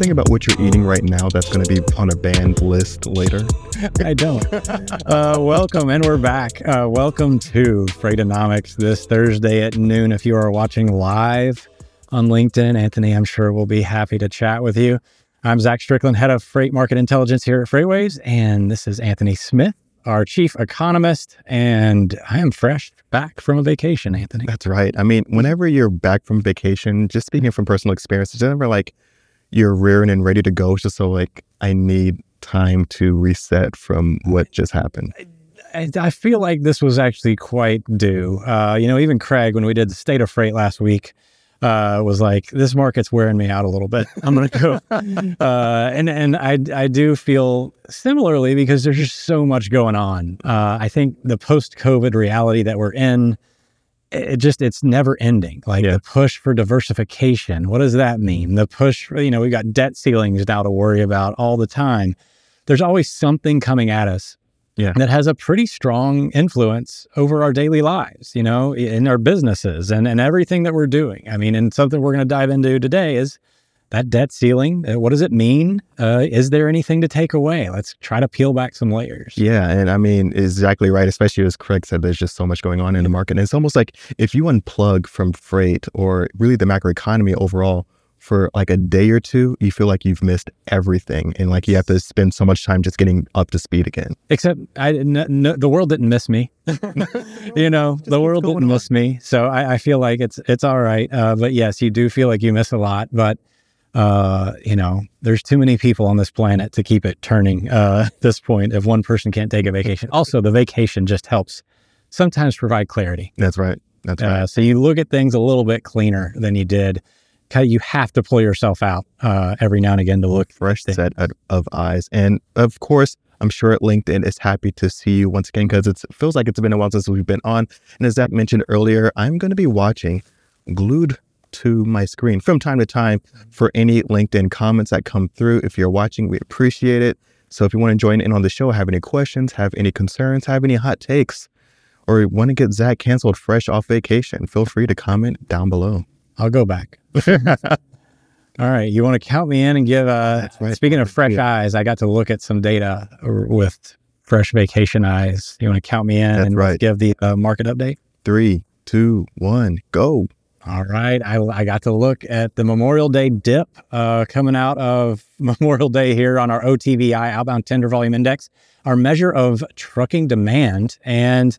think about what you're eating right now that's going to be on a banned list later? I don't. Uh, welcome, and we're back. Uh, welcome to Freightonomics this Thursday at noon. If you are watching live on LinkedIn, Anthony, I'm sure will be happy to chat with you. I'm Zach Strickland, head of freight market intelligence here at Freightwaves, and this is Anthony Smith, our chief economist, and I am fresh back from a vacation, Anthony. That's right. I mean, whenever you're back from vacation, just speaking from personal experience, it's never like you're rearing and ready to go. It's just so like I need time to reset from what just happened. I, I feel like this was actually quite due. Uh, you know, even Craig, when we did the state of freight last week, uh, was like, this market's wearing me out a little bit. I'm going to go. uh, and and I, I do feel similarly because there's just so much going on. Uh, I think the post COVID reality that we're in, it just it's never ending. Like yeah. the push for diversification what does that mean? Mm-hmm. The push for, you know we've got debt ceilings now to worry about all the time. There's always something coming at us yeah. that has a pretty strong influence over our daily lives you know in our businesses and, and everything that we're doing. I mean and something we're going to dive into today is that debt ceiling, uh, what does it mean? Uh, is there anything to take away? Let's try to peel back some layers. Yeah. And I mean, exactly right. Especially as Craig said, there's just so much going on in the market. And it's almost like if you unplug from freight or really the macroeconomy overall for like a day or two, you feel like you've missed everything. And like you have to spend so much time just getting up to speed again. Except I, the world didn't miss me. you know, the world didn't on. miss me. So I, I, feel like it's, it's all right. Uh, but yes, you do feel like you miss a lot. But uh, you know, there's too many people on this planet to keep it turning uh, at this point if one person can't take a vacation. Also, the vacation just helps sometimes provide clarity. That's right. That's right. Uh, so you look at things a little bit cleaner than you did. You have to pull yourself out uh, every now and again to look fresh set of eyes. And of course, I'm sure at LinkedIn is happy to see you once again because it feels like it's been a while since we've been on. And as Zach mentioned earlier, I'm going to be watching glued to my screen from time to time for any LinkedIn comments that come through. If you're watching, we appreciate it. So if you want to join in on the show, have any questions, have any concerns, have any hot takes, or want to get Zach canceled fresh off vacation, feel free to comment down below. I'll go back. All right. You want to count me in and give, uh, right. speaking of fresh yeah. eyes, I got to look at some data with fresh vacation eyes. You want to count me in That's and right. give the uh, market update? Three, two, one, go. All right. I, I got to look at the Memorial Day dip uh, coming out of Memorial Day here on our OTVI outbound tender volume index, our measure of trucking demand. And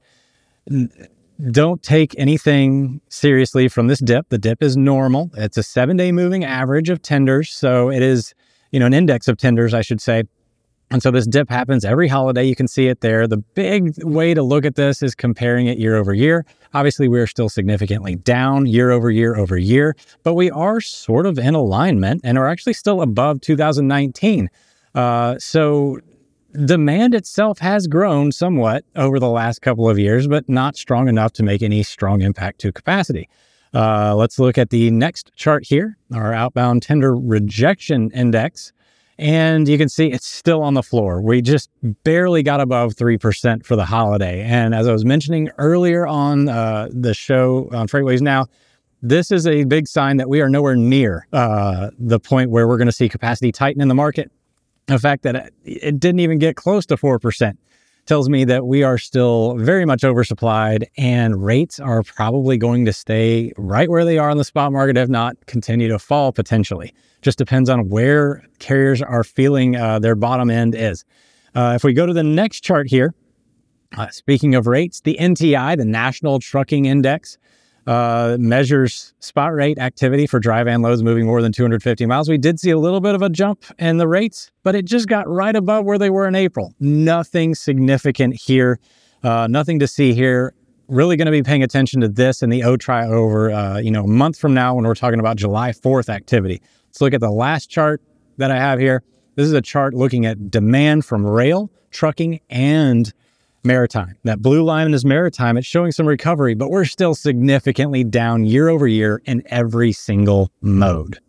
don't take anything seriously from this dip. The dip is normal. It's a seven day moving average of tenders. So it is, you know, an index of tenders, I should say. And so this dip happens every holiday. You can see it there. The big way to look at this is comparing it year over year. Obviously, we're still significantly down year over year over year, but we are sort of in alignment and are actually still above 2019. Uh, so demand itself has grown somewhat over the last couple of years, but not strong enough to make any strong impact to capacity. Uh, let's look at the next chart here, our outbound tender rejection index. And you can see it's still on the floor. We just barely got above 3% for the holiday. And as I was mentioning earlier on uh, the show on Freightwaves Now, this is a big sign that we are nowhere near uh, the point where we're going to see capacity tighten in the market. The fact that it didn't even get close to 4% tells me that we are still very much oversupplied and rates are probably going to stay right where they are in the spot market, if not continue to fall potentially. Just depends on where carriers are feeling uh, their bottom end is. Uh, if we go to the next chart here, uh, speaking of rates, the NTI, the National Trucking Index, uh, measures spot rate activity for dry van loads moving more than 250 miles. We did see a little bit of a jump in the rates, but it just got right above where they were in April. Nothing significant here. Uh, nothing to see here. Really going to be paying attention to this and the OTRI over, uh, you know, a month from now when we're talking about July 4th activity. Let's look at the last chart that I have here. This is a chart looking at demand from rail, trucking, and maritime. That blue line is maritime. It's showing some recovery, but we're still significantly down year over year in every single mode.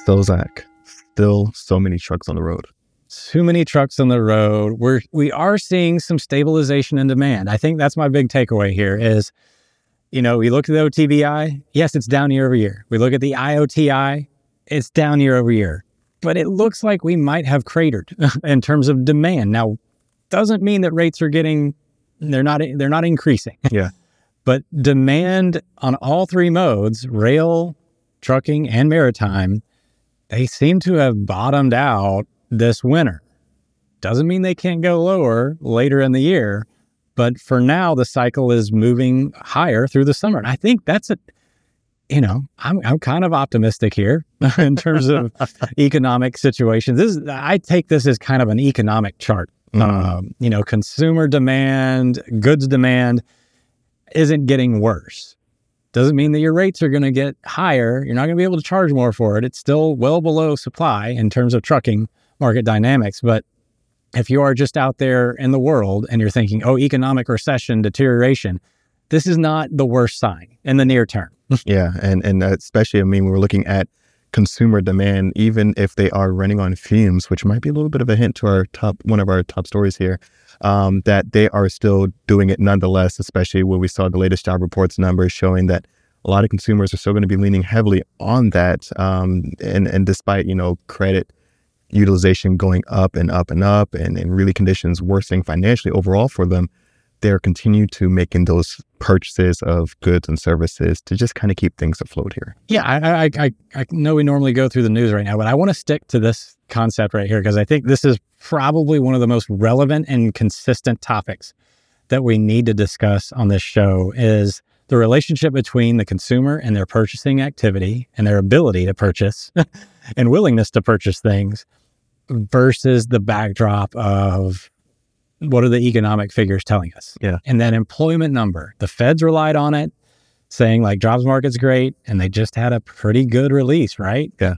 Still, Zach, still so many trucks on the road. Too many trucks on the road. We're we are seeing some stabilization in demand. I think that's my big takeaway here is you know, we look at the OTVI. yes, it's down year over year. We look at the IOTI, it's down year over year, but it looks like we might have cratered in terms of demand. Now, doesn't mean that rates are getting they're not they're not increasing. Yeah. but demand on all three modes, rail, trucking, and maritime, they seem to have bottomed out this winter. Doesn't mean they can't go lower later in the year, but for now the cycle is moving higher through the summer. And I think that's a you know, I'm I'm kind of optimistic here in terms of economic situations. This is, I take this as kind of an economic chart. Mhm. Um, you know, consumer demand, goods demand isn't getting worse. Doesn't mean that your rates are going to get higher. You're not going to be able to charge more for it. It's still well below supply in terms of trucking market dynamics. But if you are just out there in the world and you're thinking, oh, economic recession, deterioration, this is not the worst sign in the near term. Yeah, and and especially, I mean, we're looking at consumer demand, even if they are running on fumes, which might be a little bit of a hint to our top one of our top stories here, um, that they are still doing it nonetheless. Especially when we saw the latest job reports numbers showing that a lot of consumers are still going to be leaning heavily on that, um, and and despite you know credit utilization going up and up and up, and and really conditions worsening financially overall for them, they're continue to making those purchases of goods and services to just kind of keep things afloat here. Yeah, I, I, I, I know we normally go through the news right now, but I want to stick to this concept right here because I think this is probably one of the most relevant and consistent topics that we need to discuss on this show is the relationship between the consumer and their purchasing activity and their ability to purchase and willingness to purchase things versus the backdrop of what are the economic figures telling us? Yeah. And that employment number, the feds relied on it saying like jobs market's great and they just had a pretty good release, right? Yeah.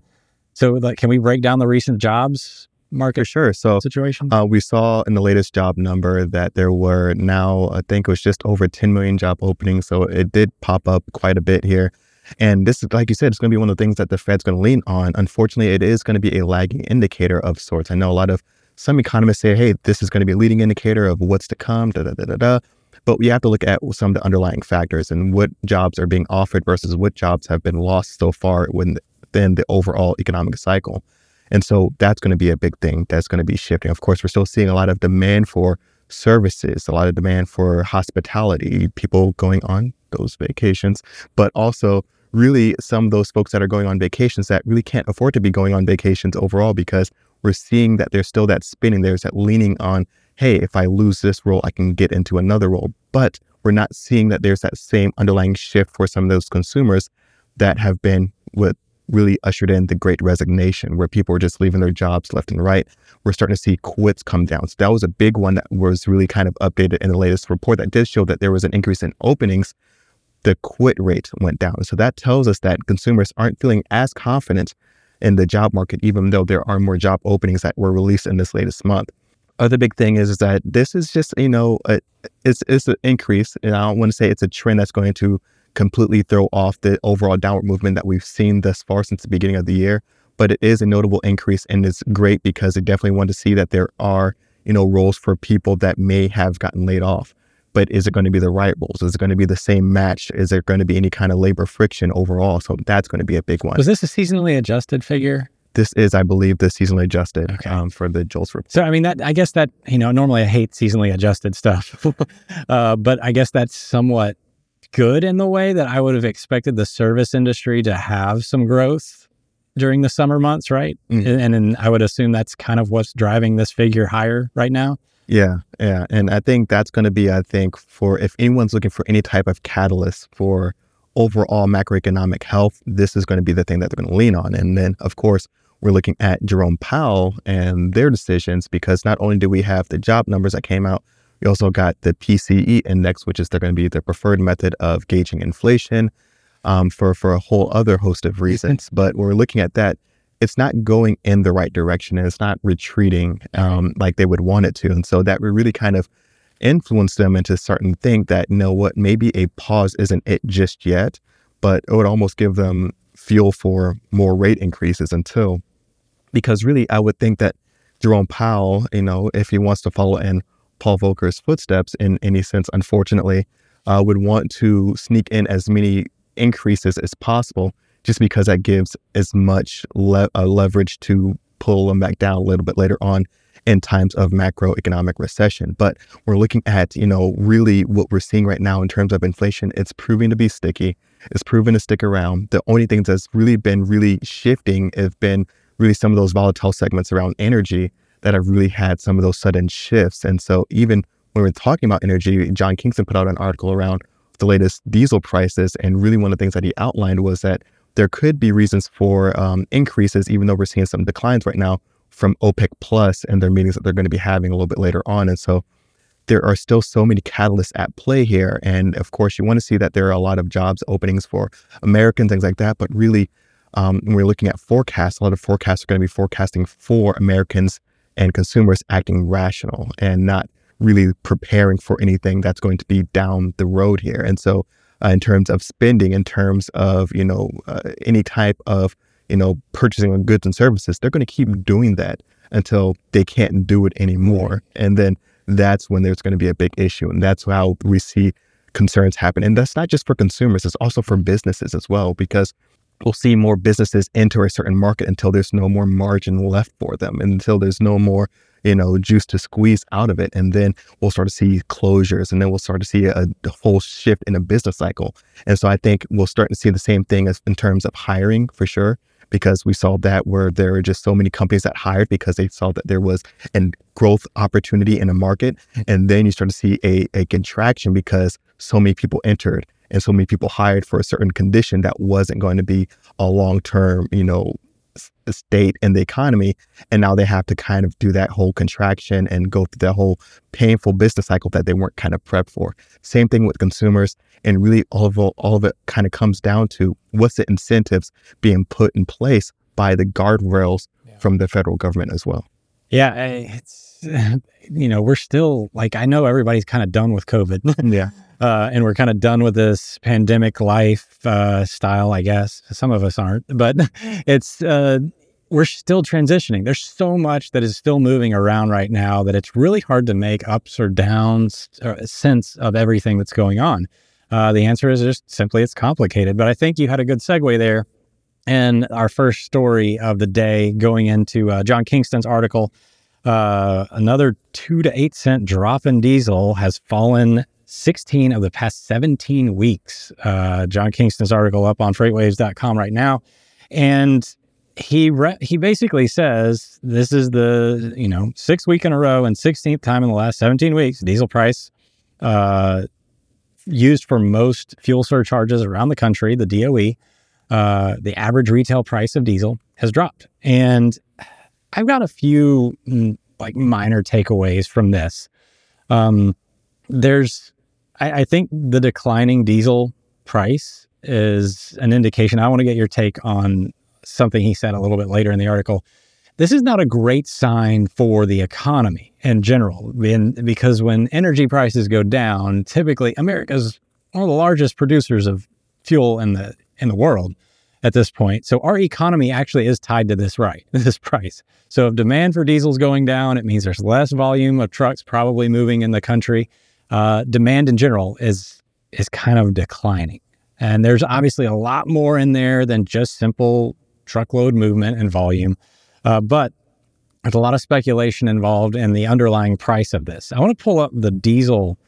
So like can we break down the recent jobs For market sure. So situation? Uh, we saw in the latest job number that there were now, I think it was just over 10 million job openings. So it did pop up quite a bit here. And this is, like you said, it's going to be one of the things that the Fed's going to lean on. Unfortunately, it is going to be a lagging indicator of sorts. I know a lot of some economists say, hey, this is going to be a leading indicator of what's to come, da da da da da. But we have to look at some of the underlying factors and what jobs are being offered versus what jobs have been lost so far within the overall economic cycle. And so that's going to be a big thing that's going to be shifting. Of course, we're still seeing a lot of demand for services, a lot of demand for hospitality, people going on those vacations, but also really some of those folks that are going on vacations that really can't afford to be going on vacations overall because we're seeing that there's still that spinning, there's that leaning on, hey, if I lose this role, I can get into another role. But we're not seeing that there's that same underlying shift for some of those consumers that have been what really ushered in the great resignation where people were just leaving their jobs left and right. We're starting to see quits come down. So that was a big one that was really kind of updated in the latest report that did show that there was an increase in openings. The quit rate went down. So that tells us that consumers aren't feeling as confident in the job market, even though there are more job openings that were released in this latest month. Other big thing is, is that this is just, you know, a, it's, it's an increase. And I don't want to say it's a trend that's going to completely throw off the overall downward movement that we've seen thus far since the beginning of the year. But it is a notable increase and it's great because they definitely want to see that there are, you know, roles for people that may have gotten laid off. But is it going to be the right roles? Is it going to be the same match? Is there going to be any kind of labor friction overall? So that's going to be a big one. Was this a seasonally adjusted figure? This is, I believe, the seasonally adjusted Okay. um, for the JOLTS report. So I mean that I guess that you know normally I hate seasonally adjusted stuff, uh, but I guess that's somewhat good in the way that I would have expected the service industry to have some growth during the summer months, right? Mm. And, and then I would assume that's kind of what's driving this figure higher right now. Yeah, yeah. And I think that's going to be, I think, for if anyone's looking for any type of catalyst for overall macroeconomic health, this is going to be the thing that they're going to lean on. And then, of course, we're looking at Jerome Powell and their decisions because not only do we have the job numbers that came out, we also got the PCE index, which is they're going to be the preferred method of gauging inflation um, for, for a whole other host of reasons. but we're looking at that, it's not going in the right direction and it's not retreating um, like they would want it to. And so that would really kind of influence them into certain to think that, you know what, maybe a pause isn't it just yet, but it would almost give them fuel for more rate increases until, because really I would think that Jerome Powell, you know, if he wants to follow in Paul Volcker's footsteps in any sense, unfortunately, uh, would want to sneak in as many increases as possible just because that gives as much le- uh, leverage to pull them back down a little bit later on in times of macroeconomic recession. But we're looking at, you know, really what we're seeing right now in terms of inflation. It's proving to be sticky. It's proven to stick around. The only things that's really been really shifting have been really some of those volatile segments around energy that have really had some of those sudden shifts. And so even when we're talking about energy, John Kingston put out an article around the latest diesel prices. And really one of the things that he outlined was that there could be reasons for um, increases, even though we're seeing some declines right now from OPEC Plus and their meetings that they're going to be having a little bit later on. And so there are still so many catalysts at play here. And of course, you want to see that there are a lot of jobs openings for Americans, things like that. But really, um, when we're looking at forecasts, a lot of forecasts are going to be forecasting for Americans and consumers acting rational and not really preparing for anything that's going to be down the road here. And so, uh, in terms of spending, in terms of you know uh, any type of you know purchasing of goods and services, they're going to keep doing that until they can't do it anymore. And then that's when there's going to be a big issue, and that's how we see concerns happen. And that's not just for consumers; it's also for businesses as well, because we'll see more businesses enter a certain market until there's no more margin left for them, until there's no more you know, juice to squeeze out of it. And then we'll start to see closures and then we'll start to see a, a whole shift in a business cycle. And so I think we'll start to see the same thing as in terms of hiring for sure because we saw that where there were just so many companies that hired because they saw that there was a growth opportunity in a market. And then you start to see a, a contraction because so many people entered and so many people hired for a certain condition that wasn't going to be a long term, you know, state in the economy. And now they have to kind of do that whole contraction and go through that whole painful business cycle that they weren't kind of prepped for. Same thing with consumers. And really, all of, all of it kind of comes down to what's the incentives being put in place by the guardrails yeah. from the federal government as well. Yeah, it's, you know, we're still like, I know everybody's kind of done with COVID. yeah. Uh, and we're kind of done with this pandemic life uh, style, I guess. Some of us aren't, but it's uh, we're still transitioning. There's so much that is still moving around right now that it's really hard to make ups or downs or uh, sense of everything that's going on. Uh, the answer is just simply it's complicated. But I think you had a good segue there. And our first story of the day going into uh, John Kingston's article. another two to eight cent drop in diesel has fallen 16 of the past 17 weeks. Uh, John Kingston's article up on freightwaves.com right now. And he re- he basically says this is the, you know, sixth week in a row and 16th time in the last 17 weeks, diesel price uh, used for most fuel surcharges around the country, the DOE, uh, the average retail price of diesel has dropped. And I've got a few mm, like minor takeaways from this. Um, there's I, I think the declining diesel price is an indication. I want to get your take on something he said a little bit later in the article. This is not a great sign for the economy in general, in, because when energy prices go down, typically America's one of the largest producers of fuel in the in the world at this point. So our economy actually is tied to this right, this price. So if demand for diesel is going down, it means there's less volume of trucks probably moving in the country uh, demand in general is is kind of declining. And there's obviously a lot more in there than just simple truckload movement and volume. Uh, but there's a lot of speculation involved in the underlying price of this. I want to pull up the diesel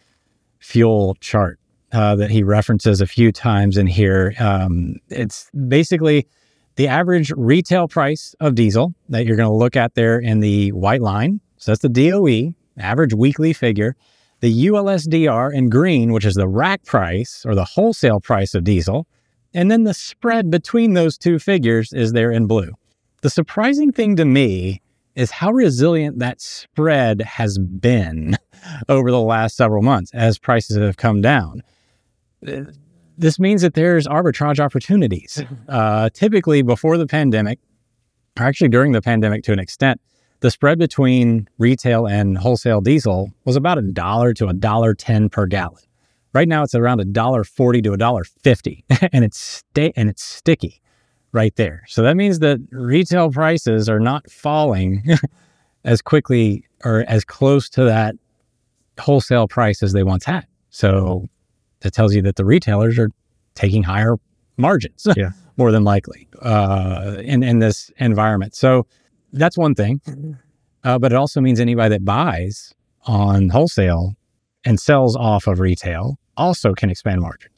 fuel chart uh, that he references a few times in here. Um, it's basically the average retail price of diesel that you're going to look at there in the white line. So that's the DOE, average weekly figure the ULSDR in green, which is the rack price or the wholesale price of diesel, and then the spread between those two figures is there in blue. The surprising thing to me is how resilient that spread has been over the last several months as prices have come down. This means that there's arbitrage opportunities. Uh, typically, before the pandemic, or actually during the pandemic to an extent, the spread between retail and wholesale diesel was about a dollar to a dollar ten per gallon. Right now, it's around a dollar forty to a dollar fifty, and it's sta- and it's sticky right there. So that means that retail prices are not falling as quickly or as close to that wholesale price as they once had. So that tells you that the retailers are taking higher margins yeah. more than likely uh, in in this environment. So that's one thing, uh, but it also means anybody that buys on wholesale and sells off of retail also can expand margins.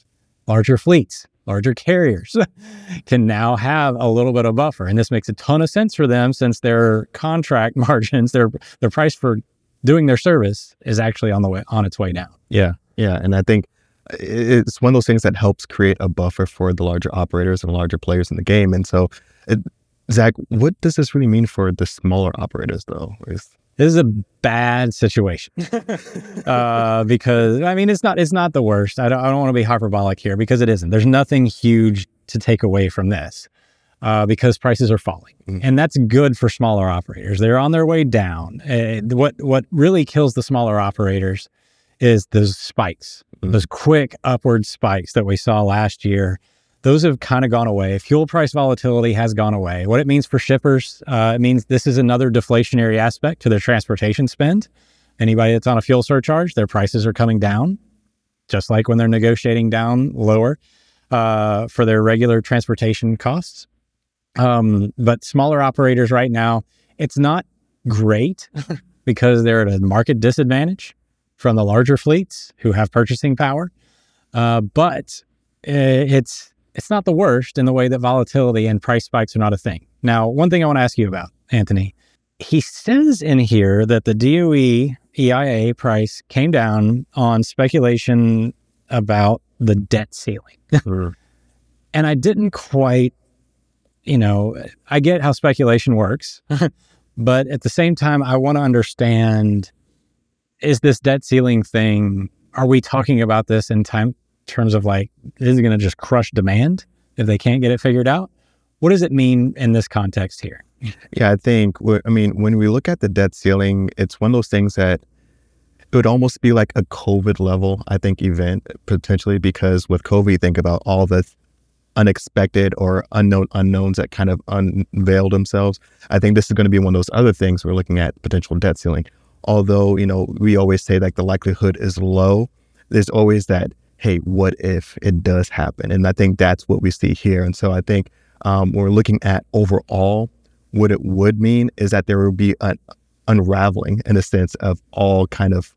Larger fleets, larger carriers can now have a little bit of buffer, and this makes a ton of sense for them since their contract margins, their their price for doing their service is actually on the way on its way down. Yeah, yeah, and I think it's one of those things that helps create a buffer for the larger operators and larger players in the game. And so, it, Zach, what does this really mean for the smaller operators, though? Is, this is a bad situation uh, because I mean it's not it's not the worst. I don't, I don't want to be hyperbolic here because it isn't. There's nothing huge to take away from this uh, because prices are falling, mm-hmm. and that's good for smaller operators. They're on their way down. Uh, what what really kills the smaller operators is those spikes, mm-hmm. those quick upward spikes that we saw last year those have kind of gone away. Fuel price volatility has gone away. What it means for shippers, uh, it means this is another deflationary aspect to their transportation spend. Anybody that's on a fuel surcharge, their prices are coming down, just like when they're negotiating down lower uh, for their regular transportation costs. Um, but smaller operators right now, it's not great because they're at a market disadvantage from the larger fleets who have purchasing power. Uh, but eh, it's it's not the worst in the way that volatility and price spikes are not a thing. Now, one thing I want to ask you about, Anthony, he says in here that the DOE EIA price came down on speculation about the debt ceiling. Mm. and I didn't quite, you know, I get how speculation works, but at the same time, I want to understand is this debt ceiling thing, are we talking about this in time terms of like, is it going to just crush demand if they can't get it figured out? What does it mean in this context here? Yeah, I think, I mean, when we look at the debt ceiling, it's one of those things that it would almost be like a COVID level, I think, event potentially, because with COVID, you think about all the unexpected or unknown unknowns that kind of unveiled themselves. I think this is going to be one of those other things we're looking at potential debt ceiling. Although, you know, we always say like the likelihood is low, there's always that hey, what if it does happen? And I think that's what we see here. And so I think um, we're looking at overall, what it would mean is that there would be an unraveling in a sense of all kind of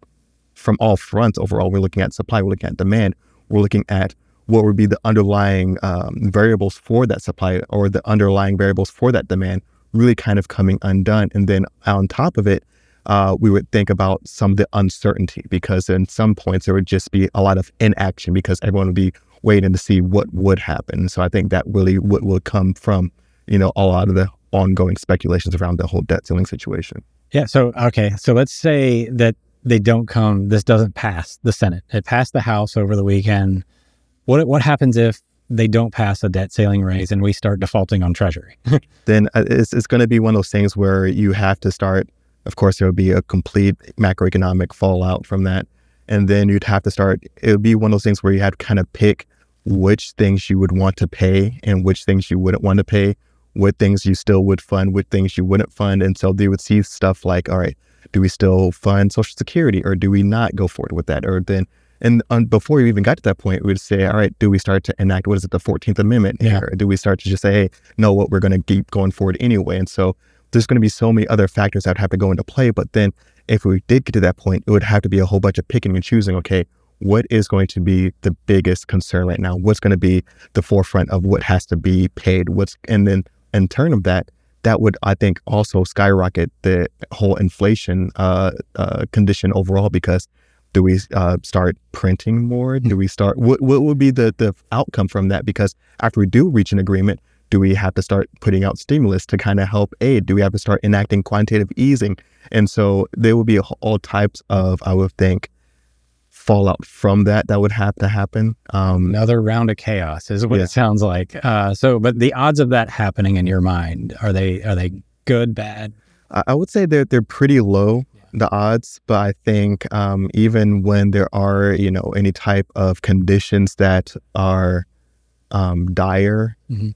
from all fronts overall. We're looking at supply, we're looking at demand, we're looking at what would be the underlying um, variables for that supply or the underlying variables for that demand really kind of coming undone. And then on top of it, uh, we would think about some of the uncertainty because in some points there would just be a lot of inaction because everyone would be waiting to see what would happen. So I think that really would, would come from, you know, a lot of the ongoing speculations around the whole debt ceiling situation. Yeah. So, okay. So let's say that they don't come, this doesn't pass the Senate. It passed the House over the weekend. What, what happens if they don't pass a debt ceiling raise and we start defaulting on Treasury? then uh, it's, it's going to be one of those things where you have to start of course, there would be a complete macroeconomic fallout from that. And then you'd have to start, it would be one of those things where you had to kind of pick which things you would want to pay and which things you wouldn't want to pay, what things you still would fund, what things you wouldn't fund. And so they would see stuff like, all right, do we still fund Social Security or do we not go forward with that? Or then, and um, before you even got to that point, we would say, all right, do we start to enact, what is it, the 14th Amendment? Yeah. Or do we start to just say, hey, no, what we're going to keep going forward anyway? And so there's going to be so many other factors that have to go into play. But then if we did get to that point, it would have to be a whole bunch of picking and choosing. Okay, what is going to be the biggest concern right now? What's going to be the forefront of what has to be paid? What's and then in turn of that, that would I think also skyrocket the whole inflation uh, uh, condition overall because do we uh, start printing more? Do we start what what would be the the outcome from that? Because after we do reach an agreement, do we have to start putting out stimulus to kind of help aid? Do we have to start enacting quantitative easing? And so there will be all types of, I would think, fallout from that that would have to happen. Um, Another round of chaos is what yeah. it sounds like. Uh, so, but the odds of that happening in your mind are they are they good, bad? I would say they're they're pretty low the odds, but I think um, even when there are you know any type of conditions that are um, dire, mm-hmm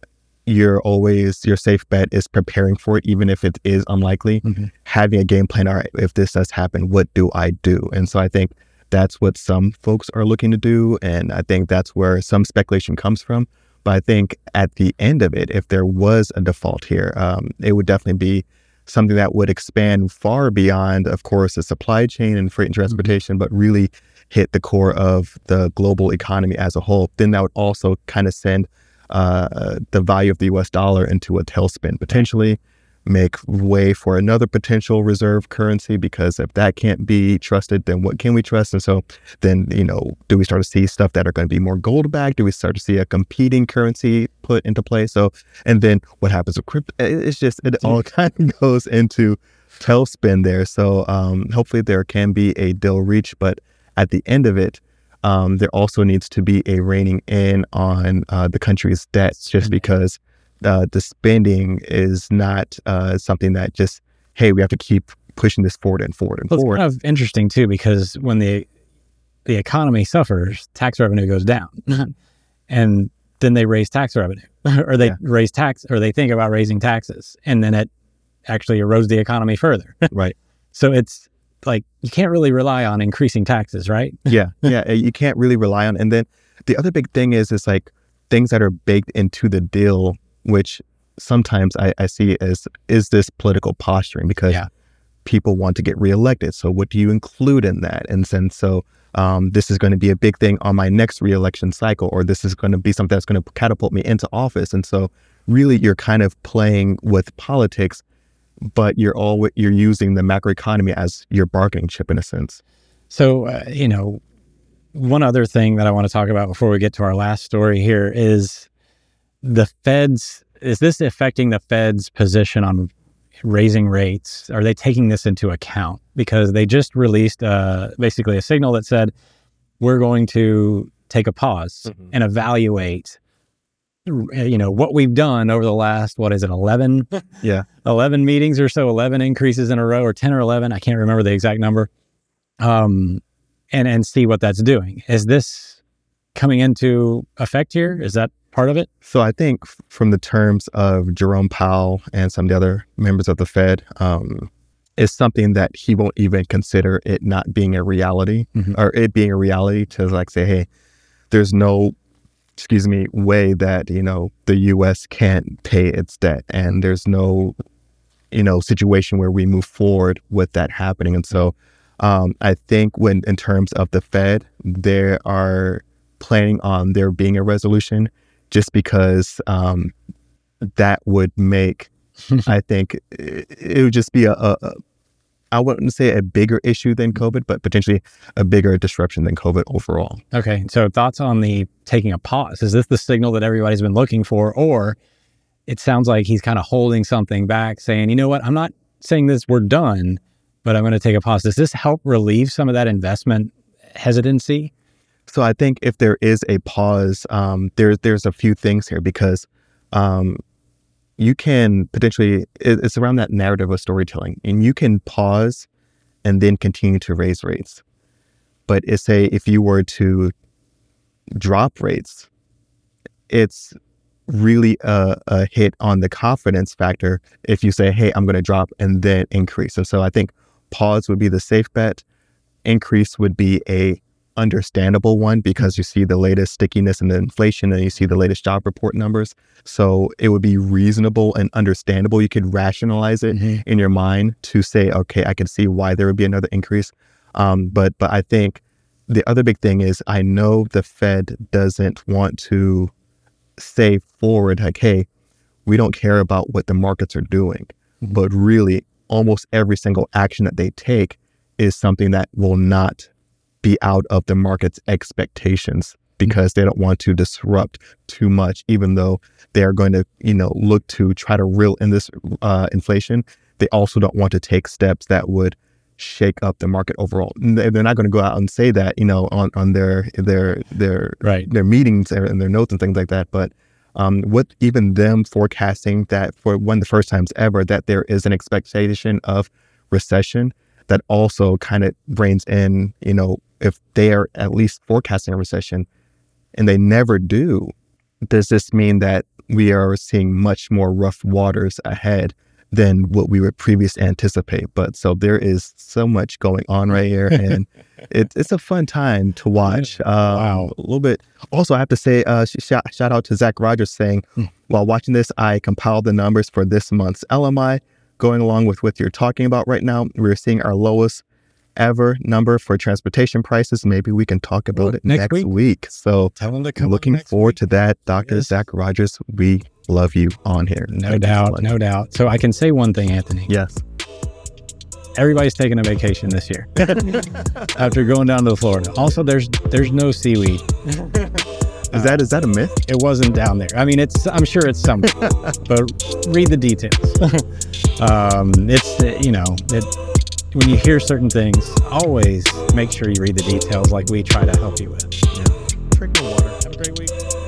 you're always your safe bet is preparing for it, even if it is unlikely. Mm-hmm. Having a game plan. All right, if this does happen, what do I do? And so I think that's what some folks are looking to do, and I think that's where some speculation comes from. But I think at the end of it, if there was a default here, um, it would definitely be something that would expand far beyond, of course, the supply chain and freight and transportation, but really hit the core of the global economy as a whole. Then that would also kind of send uh, the value of the US dollar into a tailspin, potentially make way for another potential reserve currency because if that can't be trusted then what can we trust? And so then you know do we start to see stuff that are going to be more gold backed? Do we start to see a competing currency put into play? So and then what happens with crypto? It's just it all kind of goes into tailspin there. So um, hopefully there can be a deal reach but at the end of it um, there also needs to be a reining in on uh, the country's debts just mm-hmm. because uh, the spending is not uh, something that just hey we have to keep pushing this forward and forward and well, forward. It's kind of interesting too because when the the economy suffers, tax revenue goes down, and then they raise tax revenue, or they yeah. raise tax, or they think about raising taxes, and then it actually erodes the economy further. right. So it's like you can't really rely on increasing taxes, right? yeah, yeah, you can't really rely on. And then the other big thing is is like things that are baked into the deal which sometimes I, I see as is this political posturing because yeah. people want to get reelected. So what do you include in that? And then so um, this is going to be a big thing on my next reelection cycle, or this is going to be something that's going to catapult me into office. And so really you're kind of playing with politics, but you're all you're using the macroeconomy as your bargaining chip in a sense. So uh, you know, one other thing that I want to talk about before we get to our last story here is the Fed's is this affecting the Fed's position on raising rates? Are they taking this into account? Because they just released uh, basically a signal that said we're going to take a pause mm-hmm. and evaluate you know what we've done over the last what is it 11 yeah 11 meetings or so 11 increases in a row or 10 or 11 i can't remember the exact number um and and see what that's doing is this coming into effect here is that part of it? So I think from the terms of Jerome Powell and some of the other members of the Fed, um, is something that he won't even consider it not being a reality mm-hmm. or it being a reality to like say, hey, there's no, excuse me, way that, you know, the US can't pay its debt and there's no, you know, situation where we move forward with that happening. And so um, I think when in terms of the Fed, they are planning on there being a resolution just because um, that would make, I think, it, it, would just be a, a, a, I wouldn't say a bigger issue than COVID, but potentially a bigger disruption than COVID overall. Okay. So, thoughts on the taking a pause? Is this the signal that everybody's been looking for? Or it sounds like he's kind of holding something back, saying, you know what, I'm not saying this, we're done, but I'm going to take a pause. Does this help relieve some of that investment hesitancy? So I think if there is a pause, um, there's there's a few things here because um, you can potentially it's around that narrative of storytelling, and you can pause and then continue to raise rates. But it's say if you were to drop rates, it's really a, a hit on the confidence factor if you say, "Hey, I'm going to drop and then increase." And so I think pause would be the safe bet. Increase would be a understandable one because you see the latest stickiness in the inflation and you see the latest job report numbers. So it would be reasonable and understandable. You could rationalize it mm-hmm. in your mind to say, okay, I can see why there would be another increase. Um, but but I think the other big thing is I know the Fed doesn't want to say forward like, hey, we don't care about what the markets are doing. Mm-hmm. But really, almost every single action that they take is something that will not be out of the market's expectations because they don't want to disrupt too much, even though they are going to, you know, look to try to reel in this uh, inflation. They also don't want to take steps that would shake up the market overall. They're not going to go out and say that, you know, on, on their their their right. their meetings and their notes and things like that. But um, with even them forecasting that for one of the first times ever that there is an expectation of recession, that also kind of reins in, you know, if they are at least forecasting a recession and they never do, does this mean that we are seeing much more rough waters ahead than what we would previously anticipate. But so there is so much going on right here, and it, it's a fun time to watch. Um, Wow. a little bit. Also, I have to say, uh, sh- shout, out to Zach Rogers saying, Hmm. while watching this, I compiled the numbers for this month's LMI. Going along with what you're talking about right now, we're seeing our lowest ever number for transportation prices. Maybe we can talk about Well, it next next, week. week. So Tell them to come. looking forward week. to that. Dr. Yes. Zach Rogers, we love you on here. No Thank doubt, no doubt. So I can say one thing, Anthony. Yes. Everybody's taking a vacation this year after going down to Florida. Also, there's there's no seaweed. Is that is that a myth? It wasn't down there. I mean, it's I'm sure it's somewhere, but read the details. um, it's you know it, when you hear certain things, always make sure you read the details, like we try to help you with. Drink the water. Have a great week.